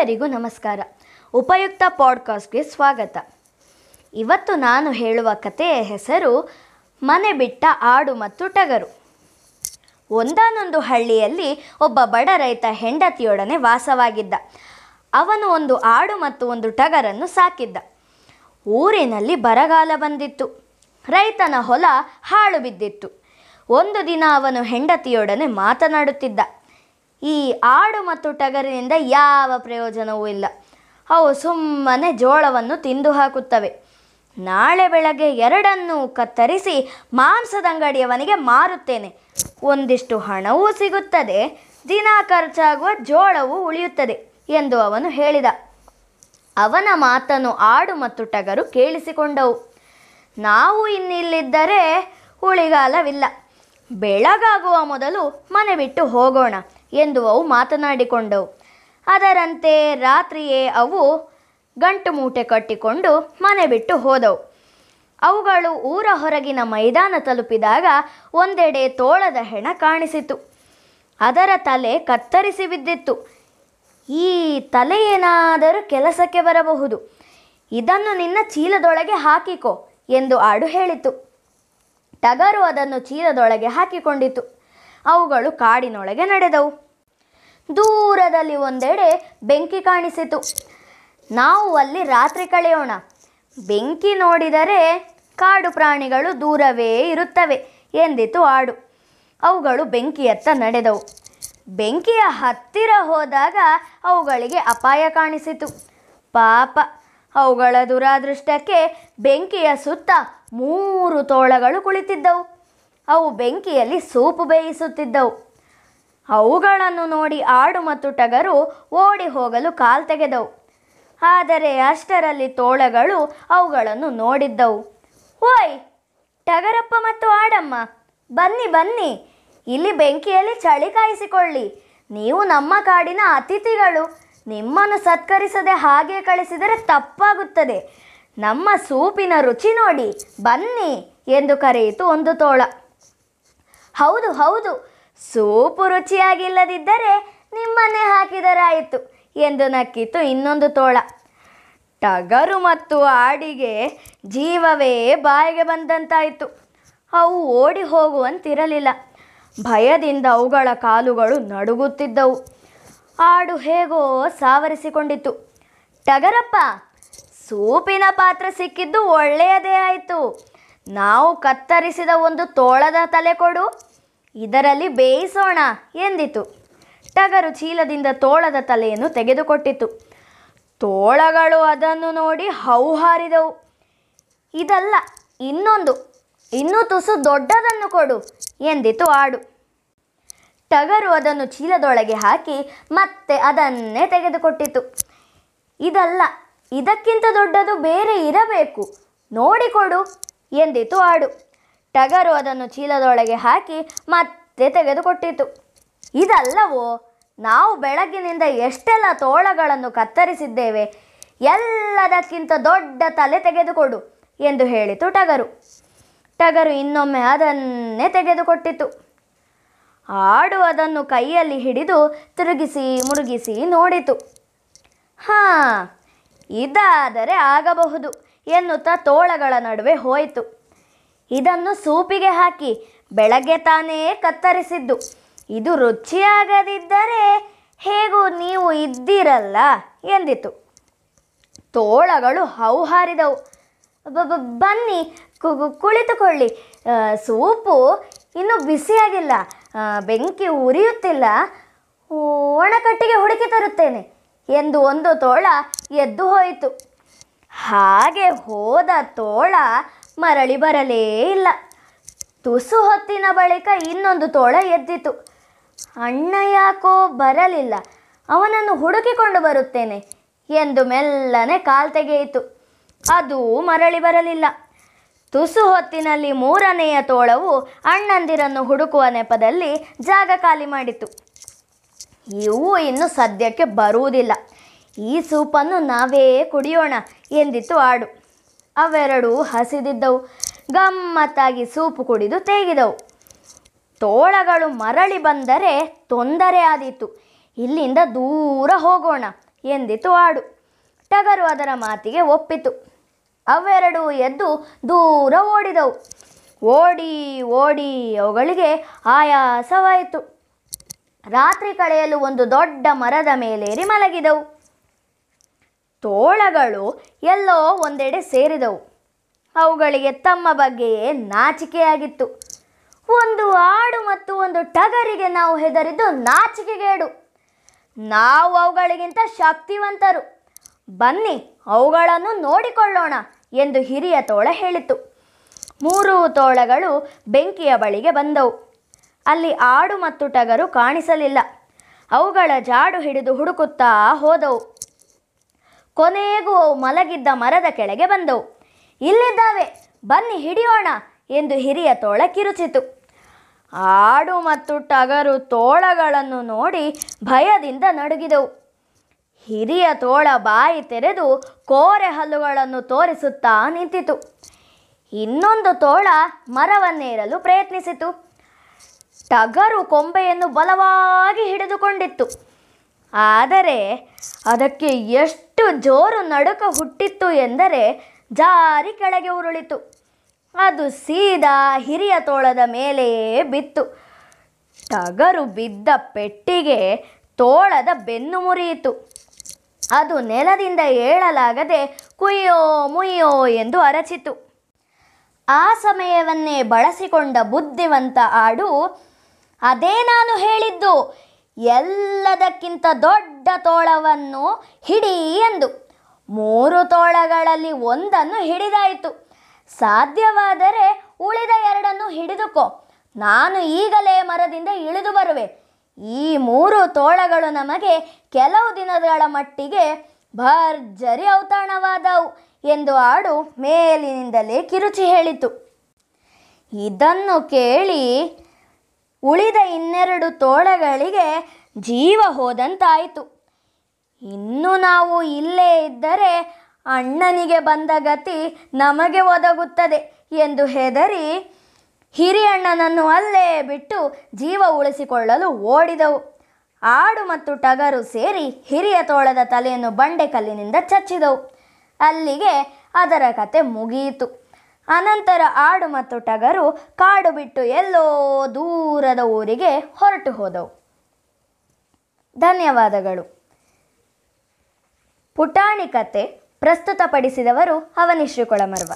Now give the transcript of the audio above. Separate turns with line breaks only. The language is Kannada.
ಎಲ್ಲರಿಗೂ ನಮಸ್ಕಾರ. ಉಪಯುಕ್ತ ಪಾಡ್ಕಾಸ್ಟ್ಗೆ ಸ್ವಾಗತ. ಇವತ್ತು ನಾನು ಹೇಳುವ ಕಥೆಯ ಹೆಸರು ಮನೆ ಬಿಟ್ಟ ಆಡು ಮತ್ತು ಟಗರು. ಒಂದಾನೊಂದು ಹಳ್ಳಿಯಲ್ಲಿ ಒಬ್ಬ ಬಡ ರೈತ ಹೆಂಡತಿಯೊಡನೆ ವಾಸವಾಗಿದ್ದ. ಅವನು ಒಂದು ಆಡು ಮತ್ತು ಒಂದು ಟಗರನ್ನು ಸಾಕಿದ್ದ. ಊರಿನಲ್ಲಿ ಬರಗಾಲ ಬಂದಿತ್ತು. ರೈತನ ಹೊಲ ಹಾಳು ಬಿದ್ದಿತ್ತು. ಒಂದು ದಿನ ಅವನು ಹೆಂಡತಿಯೊಡನೆ ಮಾತನಾಡುತ್ತಿದ್ದ. ಈ ಆಡು ಮತ್ತು ಟಗರಿನಿಂದ ಯಾವ ಪ್ರಯೋಜನವೂ ಇಲ್ಲ. ಅವು ಸುಮ್ಮನೆ ಜೋಳವನ್ನು ತಿಂದು ಹಾಕುತ್ತವೆ. ನಾಳೆ ಬೆಳಗ್ಗೆ ಎರಡನ್ನೂ ಕತ್ತರಿಸಿ ಮಾಂಸದ ಅಂಗಡಿಯವನಿಗೆ ಮಾರುತ್ತೇನೆ. ಒಂದಿಷ್ಟು ಹಣವೂ ಸಿಗುತ್ತದೆ, ದಿನ ಖರ್ಚಾಗುವ ಜೋಳವೂ ಉಳಿಯುತ್ತದೆ ಎಂದು ಅವನು ಹೇಳಿದ. ಅವನ ಮಾತನ್ನು ಆಡು ಮತ್ತು ಟಗರು ಕೇಳಿಸಿಕೊಂಡವು. ನಾವು ಇನ್ನಿಲ್ಲಿದ್ದರೆ ಉಳಿಗಾಲವಿಲ್ಲ. ಬೆಳಗಾಗುವ ಮೊದಲು ಮನೆ ಬಿಟ್ಟು ಹೋಗೋಣ. ಎಂದು ಅವು ಮಾತನಾಡಿಕೊಂಡವು. ಅದರಂತೆ ರಾತ್ರಿಯೇ ಅವು ಗಂಟು ಮೂಟೆ ಕಟ್ಟಿಕೊಂಡು ಮನೆ ಬಿಟ್ಟು ಹೋದವು. ಅವುಗಳು ಊರ ಹೊರಗಿನ ಮೈದಾನ ತಲುಪಿದಾಗ ಒಂದೆಡೆ ತೋಳದ ಹೆಣ ಕಾಣಿಸಿತು. ಅದರ ತಲೆ ಕತ್ತರಿಸಿ ಬಿದ್ದಿತ್ತು. ಈ ತಲೆ ಏನಾದರೂ ಕೆಲಸಕ್ಕೆ ಬರಬಹುದು. ಇದನ್ನು ನಿನ್ನ ಚೀಲದೊಳಗೆ ಹಾಕಿಕೋ ಎಂದು ಆಡು ಹೇಳಿತು. ಟಗರು ಅದನ್ನು ಚೀಲದೊಳಗೆ ಹಾಕಿಕೊಂಡಿತು. ಅವುಗಳು ಕಾಡಿನೊಳಗೆ ನಡೆದವು. ದೂರದಲ್ಲಿ ಒಂದೆಡೆ ಬೆಂಕಿ ಕಾಣಿಸಿತು. ನಾವು ಅಲ್ಲಿ ರಾತ್ರಿ ಕಳೆಯೋಣ. ಬೆಂಕಿ ನೋಡಿದರೆ ಕಾಡು ಪ್ರಾಣಿಗಳು ದೂರವೇ ಇರುತ್ತವೆ ಎಂದಿತು ಆಡು. ಅವುಗಳು ಬೆಂಕಿಯತ್ತ ನಡೆದವು. ಬೆಂಕಿಯ ಹತ್ತಿರ ಹೋದಾಗ ಅವುಗಳಿಗೆ ಅಪಾಯ ಕಾಣಿಸಿತು. ಪಾಪ, ಅವುಗಳ ದುರಾದೃಷ್ಟಕ್ಕೆ ಬೆಂಕಿಯ ಸುತ್ತ ಮೂರು ತೋಳಗಳು ಕುಳಿತಿದ್ದವು. ಅವು ಬೆಂಕಿಯಲ್ಲಿ ಸೂಪು ಬೇಯಿಸುತ್ತಿದ್ದವು. ಅವುಗಳನ್ನು ನೋಡಿ ಆಡು ಮತ್ತು ಟಗರು ಓಡಿ ಹೋಗಲು ಕಾಲ್ ತೆಗೆದವು. ಆದರೆ ಅಷ್ಟರಲ್ಲಿ ತೋಳಗಳು ಅವುಗಳನ್ನು ನೋಡಿದ್ದವು. ಓಯ್, ಟಗರಪ್ಪ ಮತ್ತು ಆಡಮ್ಮ, ಬನ್ನಿ ಬನ್ನಿ, ಇಲ್ಲಿ ಬೆಂಕಿಯಲ್ಲಿ ಚಳಿ ಕಾಯಿಸಿಕೊಳ್ಳಿ. ನೀವು ನಮ್ಮ ಕಾಡಿನ ಅತಿಥಿಗಳು. ನಿಮ್ಮನ್ನು ಸತ್ಕರಿಸದೆ ಹಾಗೆ ಕಳಿಸಿದರೆ ತಪ್ಪಾಗುತ್ತದೆ. ನಮ್ಮ ಸೂಪಿನ ರುಚಿ ನೋಡಿ, ಬನ್ನಿ ಎಂದು ಕರೆಯಿತು ಒಂದು ತೋಳ. ಹೌದು ಹೌದು. ಸೂಪು ರುಚಿಯಾಗಿಲ್ಲದಿದ್ದರೆ ನಿಮ್ಮನ್ನೇ ಹಾಕಿದರಾಯಿತು ಎಂದು ನಕ್ಕಿತು ಇನ್ನೊಂದು ತೋಳ. ಟಗರು ಮತ್ತು ಆಡಿಗೆ ಜೀವವೇ ಬಾಯಿಗೆ ಬಂದಂತಾಯಿತು. ಅವು ಓಡಿ ಹೋಗುವಂತಿರಲಿಲ್ಲ. ಭಯದಿಂದ ಅವುಗಳ ಕಾಲುಗಳು ನಡುಗುತ್ತಿದ್ದವು. ಆಡು ಹೇಗೋ ಸಾವರಿಸಿಕೊಂಡಿತು ಟಗರಪ್ಪ, ಸೂಪಿನ ಪಾತ್ರ ಸಿಕ್ಕಿದ್ದು ಒಳ್ಳೆಯದೇ ಆಯಿತು. ನಾವು ಕತ್ತರಿಸಿದ ಒಂದು ತೋಳದ ತಲೆ ಕೊಡು. ಇದರಲ್ಲಿ ಬೇಯಿಸೋಣ ಎಂದಿತು. ಟಗರು ಚೀಲದಿಂದ ತೋಳದ ತಲೆಯನ್ನು ತೆಗೆದುಕೊಟ್ಟಿತು. ತೋಳಗಳು ಅದನ್ನು ನೋಡಿ ಹೌಹಾರಿದವು. ಇದಲ್ಲ, ಇನ್ನೊಂದು. ಇನ್ನೂ ತುಸು ದೊಡ್ಡದನ್ನು ಕೊಡು ಎಂದಿತು ಆಡು. ಟಗರು ಅದನ್ನು ಚೀಲದೊಳಗೆ ಹಾಕಿ ಮತ್ತೆ ಅದನ್ನೇ ತೆಗೆದುಕೊಟ್ಟಿತು. ಇದಲ್ಲ, ಇದಕ್ಕಿಂತ ದೊಡ್ಡದು ಬೇರೆ ಇರಬೇಕು. ನೋಡಿಕೊಡು ಎಂದಿತು ಆಡು. ಟಗರು ಅದನ್ನು ಚೀಲದೊಳಗೆ ಹಾಕಿ ಮತ್ತೆ ತೆಗೆದುಕೊಟ್ಟಿತು. ಇದಲ್ಲವೋ, ನಾವು ಬೆಳಗ್ಗಿನಿಂದ ಎಷ್ಟೆಲ್ಲ ತೋಳಗಳನ್ನು ಕತ್ತರಿಸಿದ್ದೇವೆ, ಎಲ್ಲದಕ್ಕಿಂತ ದೊಡ್ಡ ತಲೆ ತೆಗೆದುಕೊಡು ಎಂದು ಹೇಳಿತು ಟಗರು. ಟಗರು ಇನ್ನೊಮ್ಮೆ ಅದನ್ನೇ ತೆಗೆದುಕೊಟ್ಟಿತು. ಆಡು ಅದನ್ನು ಕೈಯಲ್ಲಿ ಹಿಡಿದು ತಿರುಗಿಸಿ ಮುರುಗಿಸಿ ನೋಡಿತು. ಹಾ, ಇದಾದರೆ ಆಗಬಹುದು ಎನ್ನುತ್ತಾ ತೋಳಗಳ ನಡುವೆ ಹೋಯಿತು. ಇದನ್ನು ಸೂಪಿಗೆ ಹಾಕಿ ಬೆಳಗ್ಗೆ ತಾನೇ ಕತ್ತರಿಸಿದ್ದು. ಇದು ರುಚಿಯಾಗದಿದ್ದರೆ ಹೇಗೂ ನೀವು ಇದ್ದೀರಲ್ಲ ಎಂದಿತು. ತೋಳಗಳು ಹೌಹಾರಿದವು ಬನ್ನಿ ಕುಳಿತುಕೊಳ್ಳಿ. ಸೂಪು ಇನ್ನೂ ಬಿಸಿಯಾಗಿಲ್ಲ. ಬೆಂಕಿ ಉರಿಯುತ್ತಿಲ್ಲ. ಒಣಕಟ್ಟಿಗೆ ಹುಡುಕಿ ತರುತ್ತೇನೆ ಎಂದು ಒಂದು ತೋಳ ಎದ್ದು ಹೋಯಿತು. ಹಾಗೆ ಹೋದ ತೋಳ ಮರಳಿ ಬರಲೇ ಇಲ್ಲ. ತುಸು ಹೊತ್ತಿನ ಬಳಿಕ ಇನ್ನೊಂದು ತೋಳ ಎದ್ದಿತು. ಅಣ್ಣ ಯಾಕೋ ಬರಲಿಲ್ಲ. ಅವನನ್ನು ಹುಡುಕಿಕೊಂಡು ಬರುತ್ತೇನೆ ಎಂದು ಮೆಲ್ಲನೆ ಕಾಲ್ ತೆಗೆಯಿತು. ಅದು ಮರಳಿ ಬರಲಿಲ್ಲ. ತುಸು ಹೊತ್ತಿನಲ್ಲಿ ಮೂರನೆಯ ತೋಳವು ಅಣ್ಣಂದಿರನ್ನು ಹುಡುಕುವ ನೆಪದಲ್ಲಿ ಜಾಗ ಖಾಲಿ ಮಾಡಿತು. ಇವು ಇನ್ನು ಸದ್ಯಕ್ಕೆ ಬರುವುದಿಲ್ಲ. ಈ ಸೂಪನ್ನು ನಾವೇ ಕುಡಿಯೋಣ ಎಂದಿತು ಆಡು. ಅವೆರಡೂ ಹಸಿದಿದ್ದವು. ಗಮ್ಮತ್ತಾಗಿ ಸೂಪು ಕುಡಿದು ತೇಗಿದವು. ತೋಳಗಳು ಮರಳಿ ಬಂದರೆ ತೊಂದರೆ ಆದೀತು. ಇಲ್ಲಿಂದ ದೂರ ಹೋಗೋಣ ಎಂದಿತು ಆಡು. ಟಗರು ಅದರ ಮಾತಿಗೆ ಒಪ್ಪಿತು. ಅವೆರಡೂ ಎದ್ದು ದೂರ ಓಡಿದವು. ಓಡಿ ಓಡಿ ಅವುಗಳಿಗೆ ಆಯಾಸವಾಯಿತು. ರಾತ್ರಿ ಕಳೆಯಲು ಒಂದು ದೊಡ್ಡ ಮರದ ಮೇಲೇರಿ ಮಲಗಿದವು. ತೋಳಗಳು ಎಲ್ಲೋ ಒಂದೆಡೆ ಸೇರಿದವು. ಅವುಗಳಿಗೆ ತಮ್ಮ ಬಗ್ಗೆಯೇ ನಾಚಿಕೆಯಾಗಿತ್ತು. ಒಂದು ಆಡು ಮತ್ತು ಒಂದು ಟಗರಿಗೆ ನಾವು ಹೆದರಿದ್ದು ನಾಚಿಕೆಗೇಡು. ನಾವು ಅವುಗಳಿಗಿಂತ ಶಕ್ತಿವಂತರು. ಬನ್ನಿ, ಅವುಗಳನ್ನು ನೋಡಿಕೊಳ್ಳೋಣ ಎಂದು ಹಿರಿಯ ತೋಳ ಹೇಳಿತು. ಮೂರು ತೋಳಗಳು ಬೆಂಕಿಯ ಬಳಿಗೆ ಬಂದವು. ಅಲ್ಲಿ ಆಡು ಮತ್ತು ಟಗರು ಕಾಣಿಸಲಿಲ್ಲ. ಅವುಗಳ ಜಾಡು ಹಿಡಿದು ಹುಡುಕುತ್ತಾ ಹೋದವು. ಕೊನೆಗೂ ಮಲಗಿದ್ದ ಮರದ ಕೆಳಗೆ ಬಂದವು. ಇಲ್ಲಿದ್ದಾವೆ, ಬನ್ನಿ ಹಿಡಿಯೋಣ ಎಂದು ಹಿರಿಯ ತೋಳ ಕಿರುಚಿತು ಆಡು ಮತ್ತು ಟಗರು ತೋಳಗಳನ್ನು ನೋಡಿ ಭಯದಿಂದ ನಡುಗಿದವು. ಹಿರಿಯ ತೋಳ ಬಾಯಿ ತೆರೆದು ಕೋರೆ ಹಲ್ಲುಗಳನ್ನು ತೋರಿಸುತ್ತಾ ನಿಂತಿತು. ಇನ್ನೊಂದು ತೋಳ ಮರವನ್ನೇರಲು ಪ್ರಯತ್ನಿಸಿತು. ಟಗರು ಕೊಂಬೆಯನ್ನು ಬಲವಾಗಿ ಹಿಡಿದುಕೊಂಡಿತ್ತು. ಆದರೆ ಅದಕ್ಕೆ ಎಷ್ಟು ಜೋರು ನಡುಕ ಹುಟ್ಟಿತ್ತು ಎಂದರೆ ಜಾರಿ ಕೆಳಗೆ ಉರುಳಿತು. ಅದು ಸೀದಾ ಹಿರಿಯ ತೋಳದ ಮೇಲೆಯೇ ಬಿತ್ತು. ಟಗರು ಬಿದ್ದ ಪೆಟ್ಟಿಗೆ ತೋಳದ ಬೆನ್ನು ಮುರಿಯಿತು. ಅದು ನೆಲದಿಂದ ಏಳಲಾಗದೆ ಕುಯ್ಯೋ ಮುಯ್ಯೋ ಎಂದು ಅರಚಿತು. ಆ ಸಮಯವನ್ನೇ ಬಳಸಿಕೊಂಡ ಬುದ್ಧಿವಂತ ಆಡು, ಅದೇ ನಾನು ಹೇಳಿದ್ದು ಎಲ್ಲದಕ್ಕಿಂತ ದೊಡ್ಡ ತೋಳವನ್ನು ಹಿಡಿ ಎಂದು. ಮೂರು ತೋಳಗಳಲ್ಲಿ ಒಂದನ್ನು ಹಿಡಿದಾಯಿತು. ಸಾಧ್ಯವಾದರೆ ಉಳಿದ ಎರಡನ್ನು ಹಿಡಿದುಕೋ. ನಾನು ಈಗಲೇ ಮರದಿಂದ ಇಳಿದು ಬರುವೆ. ಈ ಮೂರು ತೋಳಗಳು ನಮಗೆ ಕೆಲವು ದಿನಗಳ ಮಟ್ಟಿಗೆ ಭರ್ಜರಿ ಔತಣವಾದವು ಎಂದು ಆಡು ಮೇಲಿನಿಂದಲೇ ಕಿರುಚಿ ಹೇಳಿತು. ಇದನ್ನು ಕೇಳಿ ಉಳಿದ ಇನ್ನೆರಡು ತೋಳಗಳಿಗೆ ಜೀವ ಹೋದಂತಾಯಿತು. ಇನ್ನು ನಾವು ಇಲ್ಲೇ ಇದ್ದರೆ ಅಣ್ಣನಿಗೆ ಬಂದ ಗತಿ ನಮಗೆ ಒದಗುತ್ತದೆ ಎಂದು ಹೆದರಿ ಹಿರಿಯಣ್ಣನನ್ನು ಅಲ್ಲೇ ಬಿಟ್ಟು ಜೀವ ಉಳಿಸಿಕೊಳ್ಳಲು ಓಡಿದವು. ಆಡು ಮತ್ತು ಟಗರು ಸೇರಿ ಹಿರಿಯ ತೋಳದ ತಲೆಯನ್ನು ಬಂಡೆಕಲ್ಲಿನಿಂದ ಚಚ್ಚಿದವು. ಅಲ್ಲಿಗೆ ಅದರ ಕತೆ ಮುಗಿಯಿತು. ಅನಂತರ ಆಡು ಮತ್ತು ಟಗರು ಕಾಡು ಬಿಟ್ಟು ಎಲ್ಲೋ ದೂರದ ಊರಿಗೆ ಹೊರಟು ಹೋದವು. ಧನ್ಯವಾದಗಳು. ಪುಟಾಣಿ ಕತೆ ಪ್ರಸ್ತುತಪಡಿಸಿದವರು ಅವನಿಶ್ರೀ ಕೊಳಮರ್ವ.